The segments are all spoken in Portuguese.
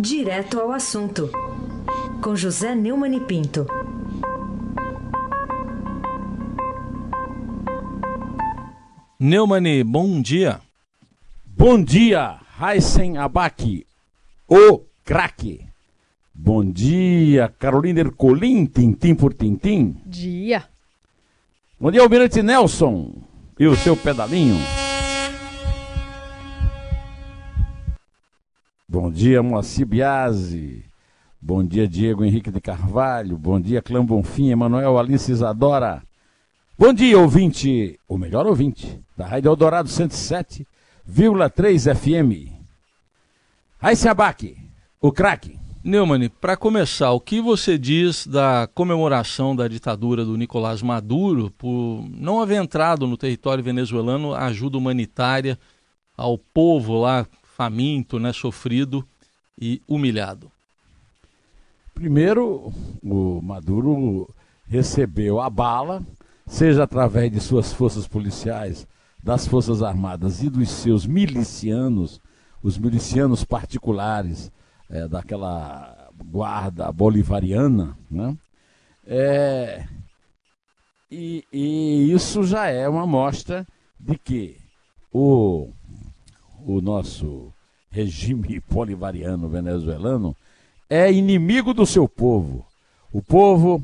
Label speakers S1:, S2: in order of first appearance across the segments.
S1: Direto ao assunto, com José Neumann e Pinto.
S2: Neumani, bom dia.
S3: Bom dia, Heisen Abac, o craque. Bom dia, Carolina Ercolim, tintim por tintim.
S4: Dia.
S3: Bom dia, Almirante Nelson e o seu pedalinho. Bom dia, Moacir Biasi. Bom dia, Diego Henrique de Carvalho. Bom dia, Clã Bonfim, Emanuel Alice Isadora. Bom dia, ouvinte, o melhor ouvinte, da Rádio Eldorado 107,3 FM. Raíssa Abac, o craque.
S2: Neumann, para começar, o que você diz da comemoração da ditadura do Nicolás Maduro por não haver entrado no território venezuelano ajuda humanitária ao povo lá faminto, né, sofrido e humilhado?
S3: Primeiro, o Maduro recebeu a bala, seja através de suas forças policiais, das Forças Armadas e dos seus milicianos, os milicianos particulares é, daquela guarda bolivariana, né? É, e, e, isso já é uma mostra de que o o nosso regime bolivariano venezuelano é inimigo do seu povo. O povo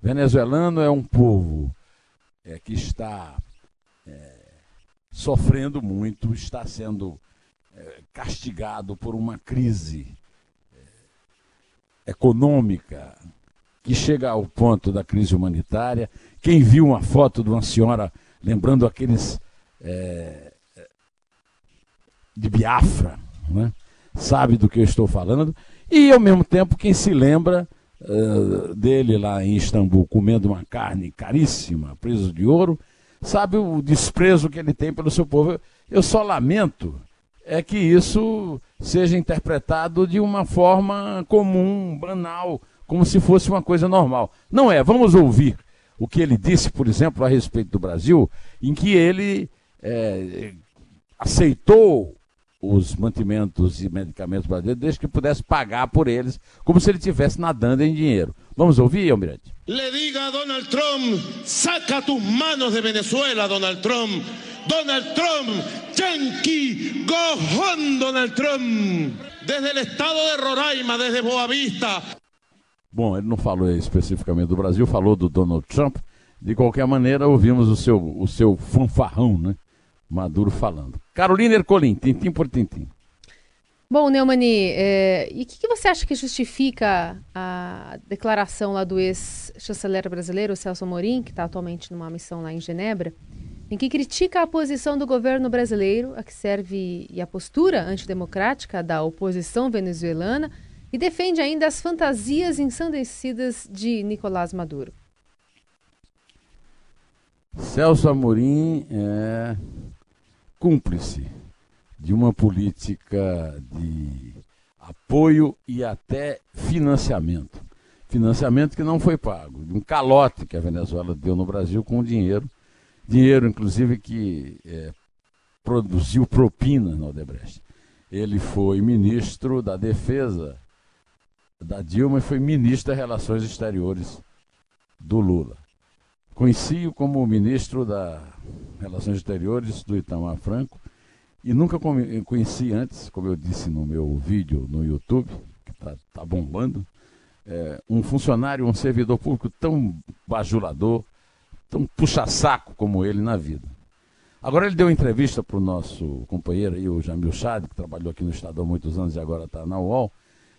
S3: venezuelano é um povo é, que está é, sofrendo muito, está sendo é, castigado por uma crise é, econômica que chega ao ponto da crise humanitária. Quem viu uma foto de uma senhora lembrando aqueles é, de Biafra, né? sabe do que eu estou falando, e ao mesmo tempo quem se lembra uh, dele lá em Istambul comendo uma carne caríssima, preso de ouro, sabe o desprezo que ele tem pelo seu povo. Eu só lamento é que isso seja interpretado de uma forma comum, banal, como se fosse uma coisa normal. Não é. Vamos ouvir o que ele disse, por exemplo, a respeito do Brasil, em que ele é, aceitou os mantimentos e medicamentos brasileiros desde que pudesse pagar por eles, como se ele estivesse nadando em dinheiro. Vamos ouvir, Almirante?
S5: Le diga a Donald Trump, saca tus manos de Venezuela, Donald Trump. Donald Trump, Yankee, go home, Donald Trump. Desde el estado de Roraima, desde Boa Vista.
S3: Bom, ele não falou especificamente do Brasil, falou do Donald Trump. De qualquer maneira, ouvimos o seu, o seu fanfarrão, né? Maduro falando. Carolina Ercolim, tintim por tintim.
S4: Bom, Neumani, é, e o que, que, você acha que justifica a declaração lá do ex-chanceler brasileiro, Celso Amorim, que está atualmente numa missão lá em Genebra, em que critica a posição do governo brasileiro, a que serve e a postura antidemocrática da oposição venezuelana, e defende ainda as fantasias ensandecidas de Nicolás Maduro?
S3: Celso Amorim é cúmplice de uma política de apoio e até financiamento. Financiamento que não foi pago, de um calote que a Venezuela deu no Brasil com dinheiro, dinheiro inclusive que é, produziu propina no Odebrecht. Ele foi ministro da Defesa da Dilma e foi ministro das Relações Exteriores do Lula. Conheci-o como ministro das Relações Exteriores do Itamar Franco e nunca conheci antes, como eu disse no meu vídeo no YouTube, que está tá bombando, é, um funcionário, um servidor público tão bajulador, tão puxa-saco como ele na vida. Agora ele deu entrevista para o nosso companheiro aí, o Jamil Chad, que trabalhou aqui no Estado há muitos anos e agora está na UOL,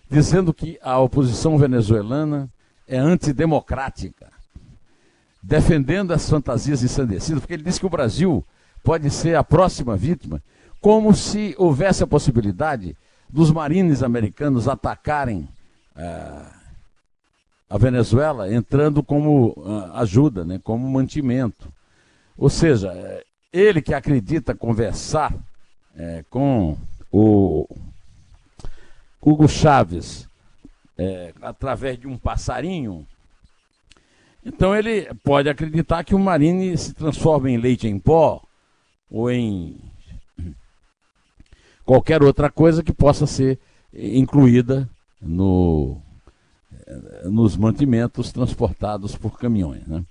S3: dizendo que a oposição venezuelana é antidemocrática defendendo as fantasias ensandecidas, porque ele disse que o Brasil pode ser a próxima vítima, como se houvesse a possibilidade dos marines americanos atacarem uh, a Venezuela, entrando como uh, ajuda, né, como mantimento. Ou seja, eh, ele que acredita conversar eh, com o Hugo Chávez através de um passarinho, então ele pode acreditar que o marine se transforma em leite em pó ou em qualquer outra coisa que possa ser incluída no, nos mantimentos transportados por caminhões. Né?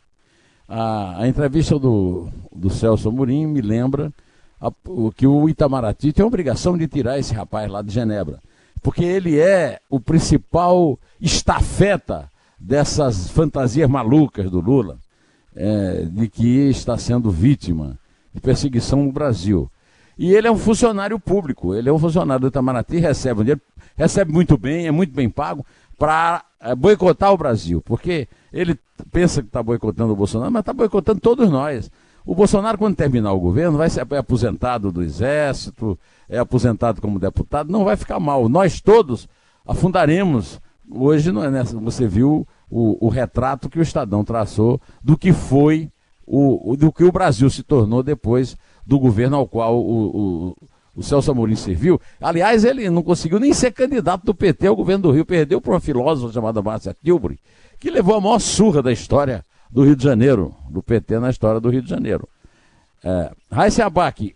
S3: A, a, entrevista do, do Celso Amorim me lembra a, o, que o Itamaraty tem a obrigação de tirar esse rapaz lá de Genebra, porque ele é o principal estafeta dessas fantasias malucas do Lula, é, de que está sendo vítima de perseguição no Brasil. E ele é um funcionário público, ele é um funcionário do Itamaraty, recebe um dinheiro, recebe muito bem, é muito bem pago, para é, boicotar o Brasil, porque ele pensa que está boicotando o Bolsonaro, mas está boicotando todos nós. O Bolsonaro, quando terminar o governo, vai ser aposentado do Exército, é aposentado como deputado, não vai ficar mal. Nós todos afundaremos. Hoje não é nessa, você viu o, o retrato que o Estadão traçou do que foi o, do que o Brasil se tornou depois do governo ao qual o, o, o Celso Amorim serviu. Aliás, ele não conseguiu nem ser candidato do PT ao governo do Rio, perdeu para uma filósofa chamada Márcia Tilbury, que levou a maior surra da história do Rio de Janeiro, do PT na história do Rio de Janeiro. É, Raíssa Abac,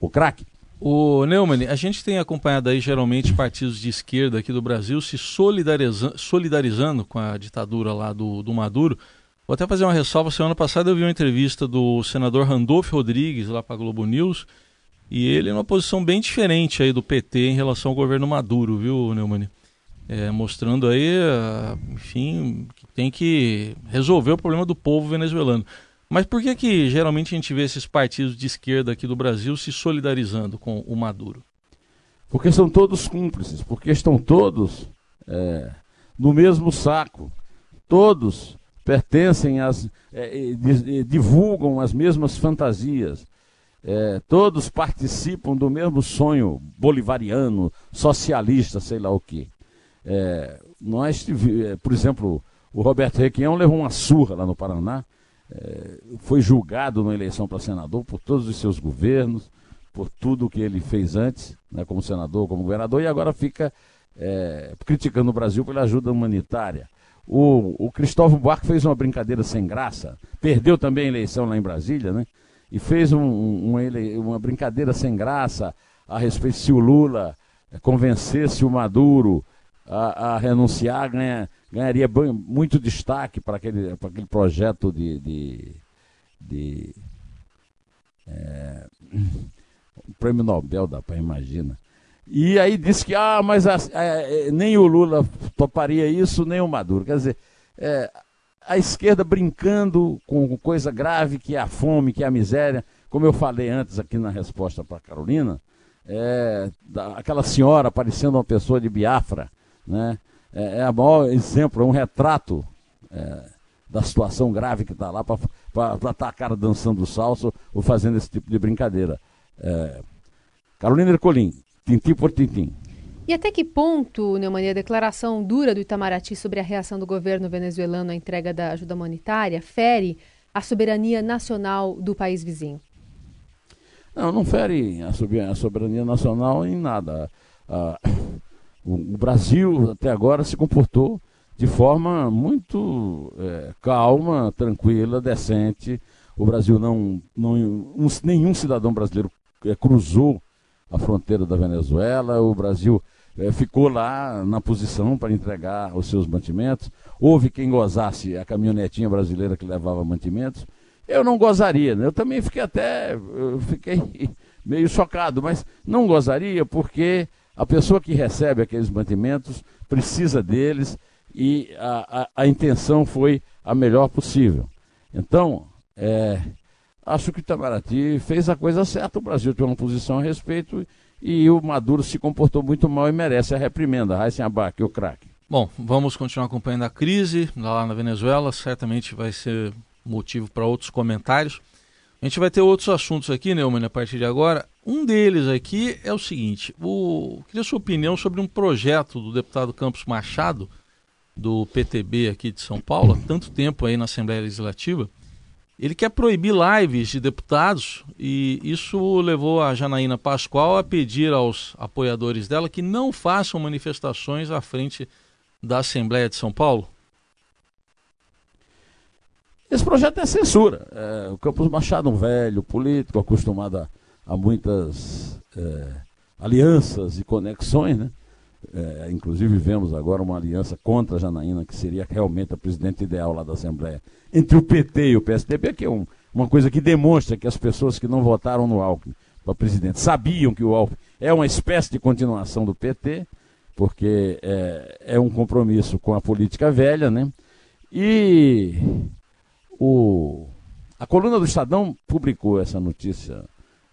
S3: o craque.
S2: O Neumann, a gente tem acompanhado aí geralmente partidos de esquerda aqui do Brasil se solidariza solidarizando com a ditadura lá do, do Maduro. Vou até fazer uma ressalva. Semana passada eu vi uma entrevista do senador Randolfo Rodrigues lá para a Globo News e ele é uma posição bem diferente aí do PT em relação ao governo Maduro, viu, Neumann? É, mostrando aí, enfim, que tem que resolver o problema do povo venezuelano. Mas por que que geralmente a gente vê esses partidos de esquerda aqui do Brasil se solidarizando com o Maduro?
S3: Porque são todos cúmplices, porque estão todos é, no mesmo saco. Todos pertencem às. É, divulgam as mesmas fantasias. É, todos participam do mesmo sonho bolivariano, socialista, sei lá o quê. É, nós, é, por exemplo, o Roberto Requião levou uma surra lá no Paraná, é, foi julgado na eleição para senador por todos os seus governos, por tudo que ele fez antes, né, como senador, como governador, e agora fica é, criticando o Brasil pela ajuda humanitária. O, o Cristóvão Buarque fez uma brincadeira sem graça, perdeu também a eleição lá em Brasília, né? E fez um, um, uma, brincadeira sem graça a respeito se o Lula convencesse o Maduro a, a renunciar, ganha, ganharia bem, muito destaque para aquele, para aquele projeto de. de, de é, prêmio Nobel, dá para imaginar. E aí disse que, ah, mas a, a, nem o Lula toparia isso, nem o Maduro. Quer dizer, é, a esquerda brincando com coisa grave que é a fome, que é a miséria. Como eu falei antes aqui na resposta para a Carolina, é, da, aquela senhora parecendo uma pessoa de Biafra, né? É, é o maior exemplo, é um retrato é, da situação grave que está lá para estar tá a cara dançando salso ou fazendo esse tipo de brincadeira. É, Carolina Ercolim, tintim por tintim.
S4: E até que ponto, Neumani, a declaração dura do Itamaraty sobre a reação do governo venezuelano à entrega da ajuda humanitária fere a soberania nacional do país vizinho?
S3: Não, não fere a soberania nacional em nada. O Brasil até agora se comportou de forma muito é, calma, tranquila, decente. O Brasil não, não um, nenhum cidadão brasileiro é, cruzou a fronteira da Venezuela, o Brasil é, ficou lá na posição para entregar os seus mantimentos. Houve quem gozasse a caminhonetinha brasileira que levava mantimentos. Eu não gozaria, né? eu também fiquei até, eu fiquei meio chocado, mas não gozaria porque a pessoa que recebe aqueles mantimentos precisa deles e a, a, a intenção foi a melhor possível. Então, é, acho que o Itamaraty fez a coisa certa, o Brasil tem uma posição a respeito e o Maduro se comportou muito mal e merece a reprimenda. Raíssen Abac, o craque.
S2: Bom, vamos continuar acompanhando a crise lá na Venezuela, certamente vai ser motivo para outros comentários. A gente vai ter outros assuntos aqui, Neumann, a partir de agora. Um deles aqui é o seguinte: o... queria sua opinião sobre um projeto do deputado Campos Machado, do PTB aqui de São Paulo, há tanto tempo aí na Assembleia Legislativa, ele quer proibir lives de deputados e isso levou a Janaína Pascoal a pedir aos apoiadores dela que não façam manifestações à frente da Assembleia de São Paulo.
S3: Esse projeto é censura. É, o Campos Machado, um velho político, acostumado a, a muitas é, alianças e conexões, né? é, inclusive vemos agora uma aliança contra a Janaína, que seria realmente a presidente ideal lá da Assembleia, entre o PT e o PSDB, que é um, uma coisa que demonstra que as pessoas que não votaram no Alckmin para presidente sabiam que o Alckmin é uma espécie de continuação do PT, porque é, é um compromisso com a política velha, né? E o, a coluna do Estadão publicou essa notícia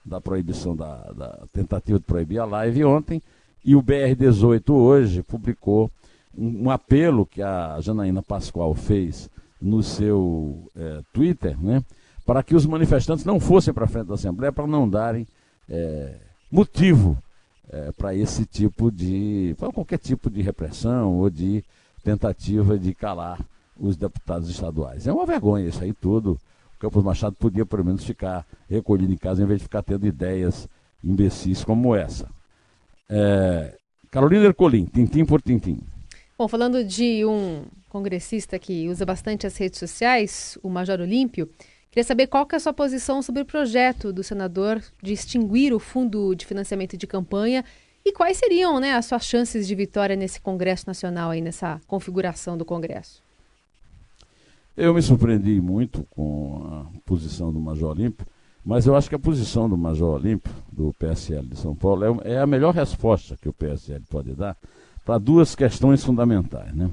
S3: da proibição da, da tentativa de proibir a live ontem, e o BR-18 hoje publicou um, um, apelo que a Janaína Pascoal fez no seu é, Twitter, né, para que os manifestantes não fossem para frente da Assembleia para não darem é, motivo é, para esse tipo de. para qualquer tipo de repressão ou de tentativa de calar os deputados estaduais. É uma vergonha isso aí tudo. O Campos Machado podia pelo menos ficar recolhido em casa em vez de ficar tendo ideias imbecis como essa. É, Carolina Ercolim, tintim por tintim.
S4: Bom, falando de um congressista que usa bastante as redes sociais, o Major Olímpio, queria saber qual que é a sua posição sobre o projeto do senador de extinguir o fundo de financiamento de campanha e quais seriam né, as suas chances de vitória nesse Congresso Nacional, aí, nessa configuração do Congresso?
S3: Eu me surpreendi muito com a posição do Major Olímpio, mas eu acho que a posição do Major Olímpio, do PSL de São Paulo, é, é a melhor resposta que o PSL pode dar para duas questões fundamentais. Né?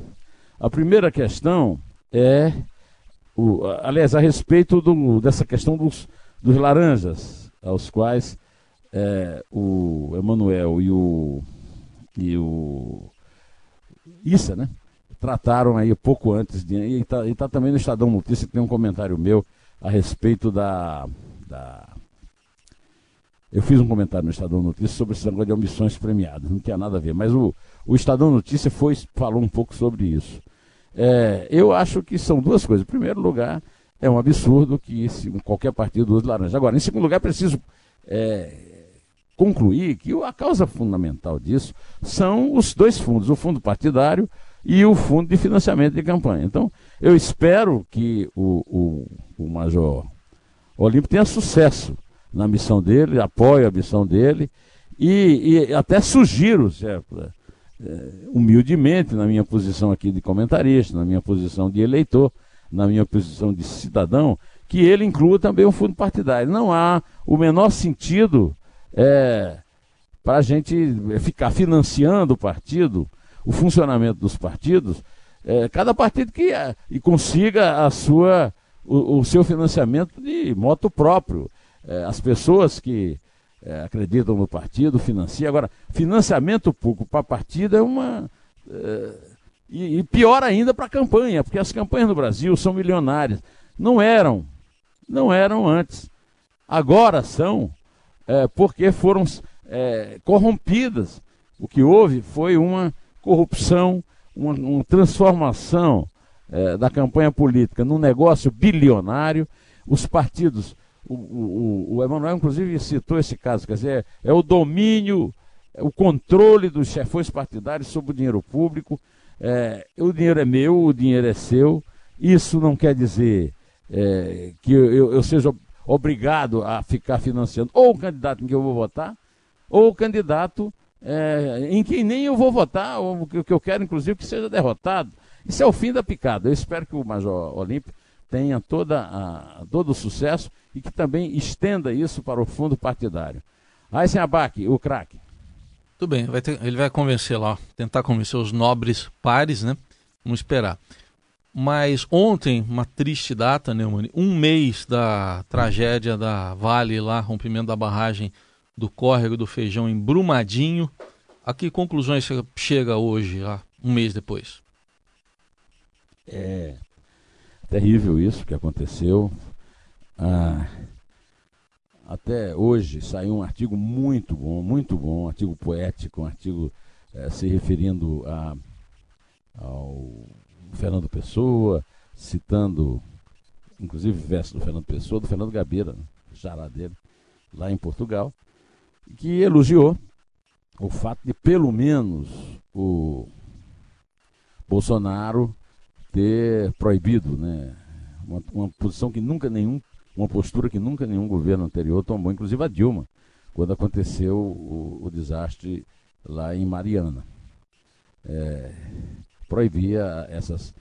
S3: A primeira questão é, o, aliás, a respeito do, dessa questão dos, dos laranjas, aos quais é, o Emanuel e o, e o Issa, né? Trataram aí pouco antes de. E está tá também no Estadão Notícia tem um comentário meu a respeito da da. Eu fiz um comentário no Estadão Notícias sobre esse negócio de omissões premiadas, não tinha nada a ver, mas o, o Estadão Notícia foi, falou um pouco sobre isso. É, eu acho que são duas coisas. Em primeiro lugar, é um absurdo que se, qualquer partido use laranja. Agora, em segundo lugar, é preciso é, concluir que a causa fundamental disso são os dois fundos, o fundo partidário e o fundo de financiamento de campanha. Então, eu espero que o, o, o Major Olímpio tenha sucesso na missão dele, apoio a missão dele e, e até sugiro, certo, é, humildemente, na minha posição aqui de comentarista, na minha posição de eleitor, na minha posição de cidadão, que ele inclua também o fundo partidário. Não há o menor sentido é, para a gente ficar financiando o partido, o funcionamento dos partidos, é, cada partido que é, e consiga a sua o, o seu financiamento de moto próprio. É, as pessoas que é, acreditam no partido financiam. Agora, financiamento público para partido é uma. É, e, e, pior ainda para a campanha, porque as campanhas no Brasil são milionárias. Não eram. Não eram antes. Agora são, é, porque foram corrompidas. O que houve foi uma corrupção, uma, uma transformação é, da campanha política num negócio bilionário, os partidos, o, o, o Emanuel inclusive citou esse caso, quer dizer, é, é o domínio, é o controle dos chefões partidários sobre o dinheiro público, é, o dinheiro é meu, o dinheiro é seu, isso não quer dizer é, que eu, eu seja obrigado a ficar financiando ou o candidato em que eu vou votar, ou o candidato é, em quem nem eu vou votar, ou que eu quero, inclusive, que seja derrotado. Isso é o fim da picada. Eu espero que o Major Olímpio tenha toda a, todo o sucesso e que também estenda isso para o fundo partidário. Aysen Abac, o craque.
S2: Tudo bem, vai ter, ele vai convencer lá, tentar convencer os nobres pares, né? Vamos esperar. Mas ontem, uma triste data, né, mano? Um mês da tragédia da Vale lá, rompimento da barragem do córrego do Feijão em Brumadinho. A que conclusões chega hoje, um mês depois?
S3: É terrível isso que aconteceu. Ah, até hoje saiu um artigo muito bom, muito bom, um artigo poético, um artigo é, se referindo a, ao Fernando Pessoa, citando, inclusive verso do Fernando Pessoa, do Fernando Gabeira, jará dele, lá em Portugal, que elogiou o fato de pelo menos o Bolsonaro ter proibido, né? Uma, uma, posição que nunca nenhum, uma postura que nunca nenhum governo anterior tomou, inclusive a Dilma, quando aconteceu o, o desastre lá em Mariana. é, proibia essas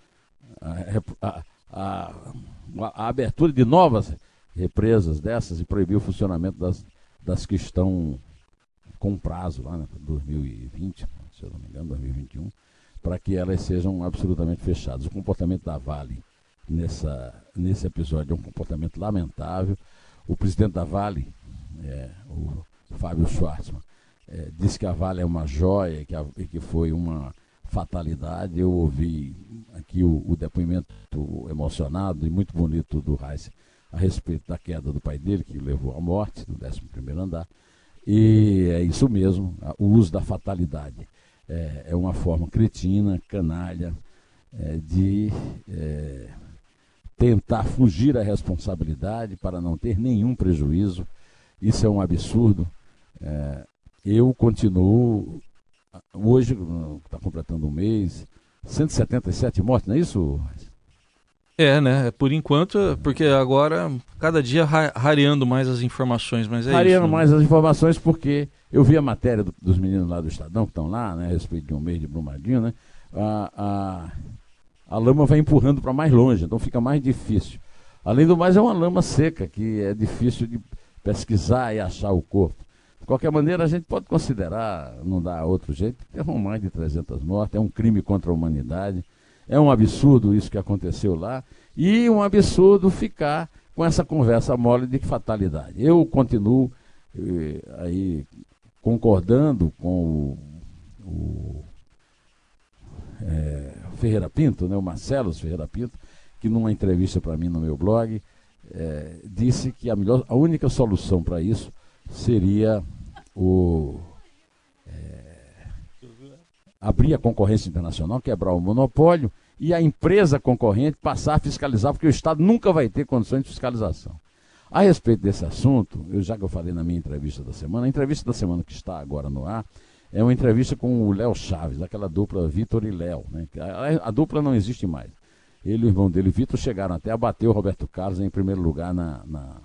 S3: a, a, a, abertura de novas represas dessas e proibir o funcionamento das, das que estão com prazo lá, né, 2020, se eu não me engano, 2021, para que elas sejam absolutamente fechadas. O comportamento da Vale nessa, nesse episódio é um comportamento lamentável. O presidente da Vale, é, o Fábio Schwartzman, é, disse que a Vale é uma joia que, que foi uma fatalidade. Eu ouvi aqui o, o depoimento emocionado e muito bonito do Reis a respeito da queda do pai dele, que levou à morte, do 11 andar. E é isso mesmo, o uso da fatalidade. É, é uma forma cretina, canalha, é, de é, tentar fugir à responsabilidade para não ter nenhum prejuízo. Isso é um absurdo. É, eu continuo, hoje, está completando um mês, 177 mortes, não é isso?
S2: É, né? Por enquanto, porque agora, cada dia rareando mais as informações, mas é
S3: Rareando
S2: isso,
S3: né? mais as informações porque eu vi a matéria do, dos meninos lá do Estadão que estão lá, né? A respeito de um mês de Brumadinho, né? A, a, a lama vai empurrando para mais longe, então fica mais difícil. Além do mais, é uma lama seca, que é difícil de pesquisar e achar o corpo. De qualquer maneira, a gente pode considerar, não dá outro jeito, que são mais de 300 mortes, é um crime contra a humanidade. É um absurdo isso que aconteceu lá e um absurdo ficar com essa conversa mole de fatalidade. Eu continuo eh, aí concordando com o, o é, Ferreira Pinto, né, o Marcelo Ferreira Pinto, que numa entrevista para mim no meu blog é, disse que a, melhor, a única solução para isso seria o abrir a concorrência internacional, quebrar o monopólio e a empresa concorrente passar a fiscalizar, porque o Estado nunca vai ter condições de fiscalização. A respeito desse assunto, eu já que eu falei na minha entrevista da semana, a entrevista da semana que está agora no ar é uma entrevista com o Léo Chaves, aquela dupla Vitor e Léo. Né? A, a, dupla não existe mais. Ele e o irmão dele, Vitor, chegaram até a bater o Roberto Carlos em primeiro lugar na, na,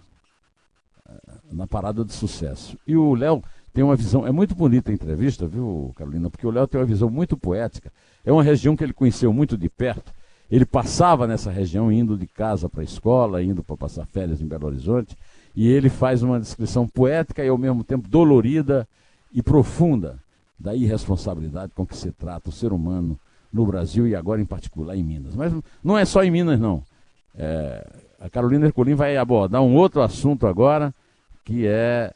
S3: na parada de sucesso. E o Léo tem uma visão, é muito bonita a entrevista, viu, Carolina? Porque o Léo tem uma visão muito poética. É uma região que ele conheceu muito de perto. Ele passava nessa região, indo de casa para a escola, indo para passar férias em Belo Horizonte, e ele faz uma descrição poética e ao mesmo tempo dolorida e profunda da irresponsabilidade com que se trata o ser humano no Brasil e agora em particular em Minas. Mas não é só em Minas, não. É, a Carolina Ercolim vai abordar um outro assunto agora, que é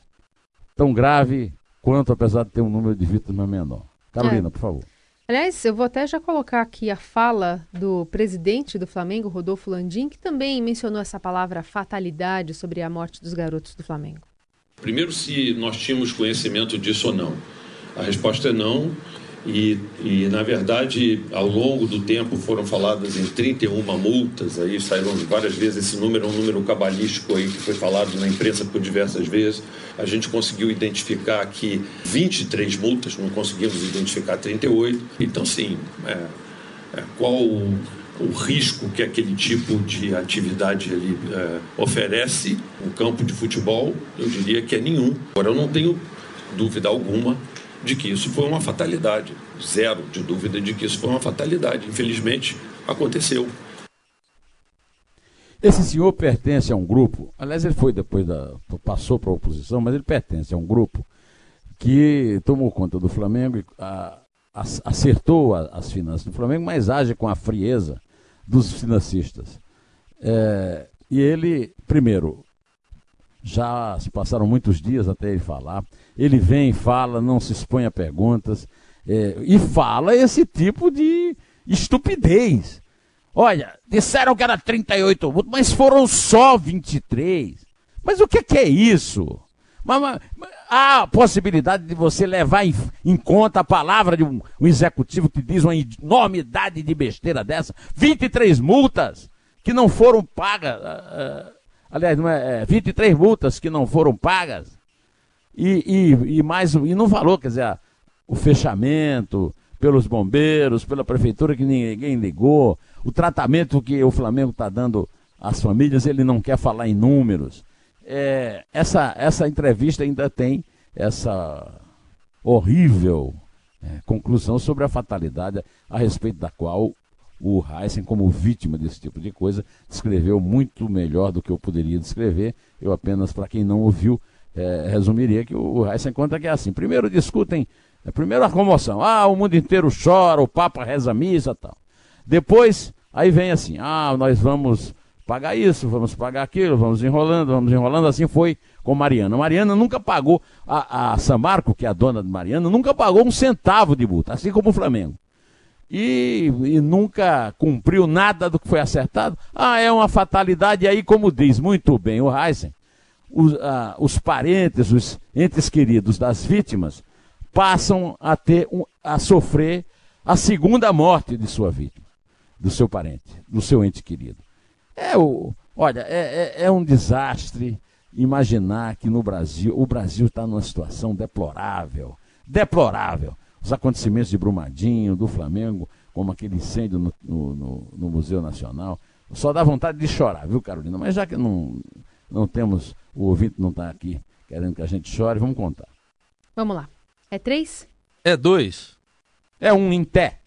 S3: tão grave quanto, apesar de ter um número de vítimas menor. Carolina, é. por favor.
S4: Aliás, eu vou até já colocar aqui a fala do presidente do Flamengo, Rodolfo Landim, que também mencionou essa palavra fatalidade sobre a morte dos garotos do Flamengo.
S6: Primeiro, se nós tínhamos conhecimento disso ou não. A resposta é não. E, e, na verdade, ao longo do tempo foram faladas em 31 multas, aí saíram várias vezes esse número, é um número cabalístico aí que foi falado na imprensa por diversas vezes. A gente conseguiu identificar aqui 23 multas, não conseguimos identificar 38. Então, sim, é, é, qual o, o, risco que aquele tipo de atividade ali é, oferece no campo de futebol? Eu diria que é nenhum. Agora, eu não tenho dúvida alguma de que isso foi uma fatalidade. Zero de dúvida de que isso foi uma fatalidade. Infelizmente, aconteceu.
S3: Esse senhor pertence a um grupo, aliás, ele foi depois da. passou para a oposição, mas ele pertence a um grupo que tomou conta do Flamengo e a, a, acertou a, as finanças do Flamengo, mas age com a frieza dos financistas. É, e ele, primeiro, já se passaram muitos dias até ele falar. Ele vem, fala, não se expõe a perguntas é, e fala esse tipo de estupidez. Olha, disseram que era 38 votos, mas foram só 23. Mas o que, que é isso? Mas, mas, há a possibilidade de você levar em, em conta a palavra de um, um, executivo que diz uma enormidade de besteira dessa? 23 multas que não foram pagas. Uh, aliás, não é, é 23 multas que não foram pagas. E, e, e mais e não falou, quer dizer, o fechamento pelos bombeiros, pela prefeitura que ninguém ligou, o tratamento que o Flamengo está dando às famílias, ele não quer falar em números. É, essa, essa entrevista ainda tem essa horrível é, conclusão sobre a fatalidade a respeito da qual o Heisen, como vítima desse tipo de coisa, descreveu muito melhor do que eu poderia descrever. Eu apenas, para quem não ouviu, é, resumiria que o Heisen conta que é assim. Primeiro discutem, é, primeiro a comoção. Ah, o mundo inteiro chora, o Papa reza missa tal. Depois, aí vem assim, ah, nós vamos pagar isso, vamos pagar aquilo, vamos enrolando, vamos enrolando. Assim foi com Mariana. Mariana nunca pagou, a, a Samarco, que é a dona de Mariana, nunca pagou um centavo de multa, assim como o Flamengo e, e, nunca cumpriu nada do que foi acertado. Ah, é uma fatalidade. E aí, como diz muito bem o Heisen, os, ah, os parentes, os entes queridos das vítimas, passam a ter um, a sofrer a segunda morte de sua vítima, do seu parente, do seu ente querido. É o, olha, é, é, é um desastre imaginar que no Brasil o Brasil está numa situação deplorável, deplorável os acontecimentos de Brumadinho, do Flamengo, como aquele incêndio no, no, no, no Museu Nacional. Só dá vontade de chorar, viu, Carolina? Mas já que não, não temos, o ouvinte não está aqui querendo que a gente chore, vamos contar.
S4: Vamos lá. É três?
S2: É dois.
S3: É um em pé.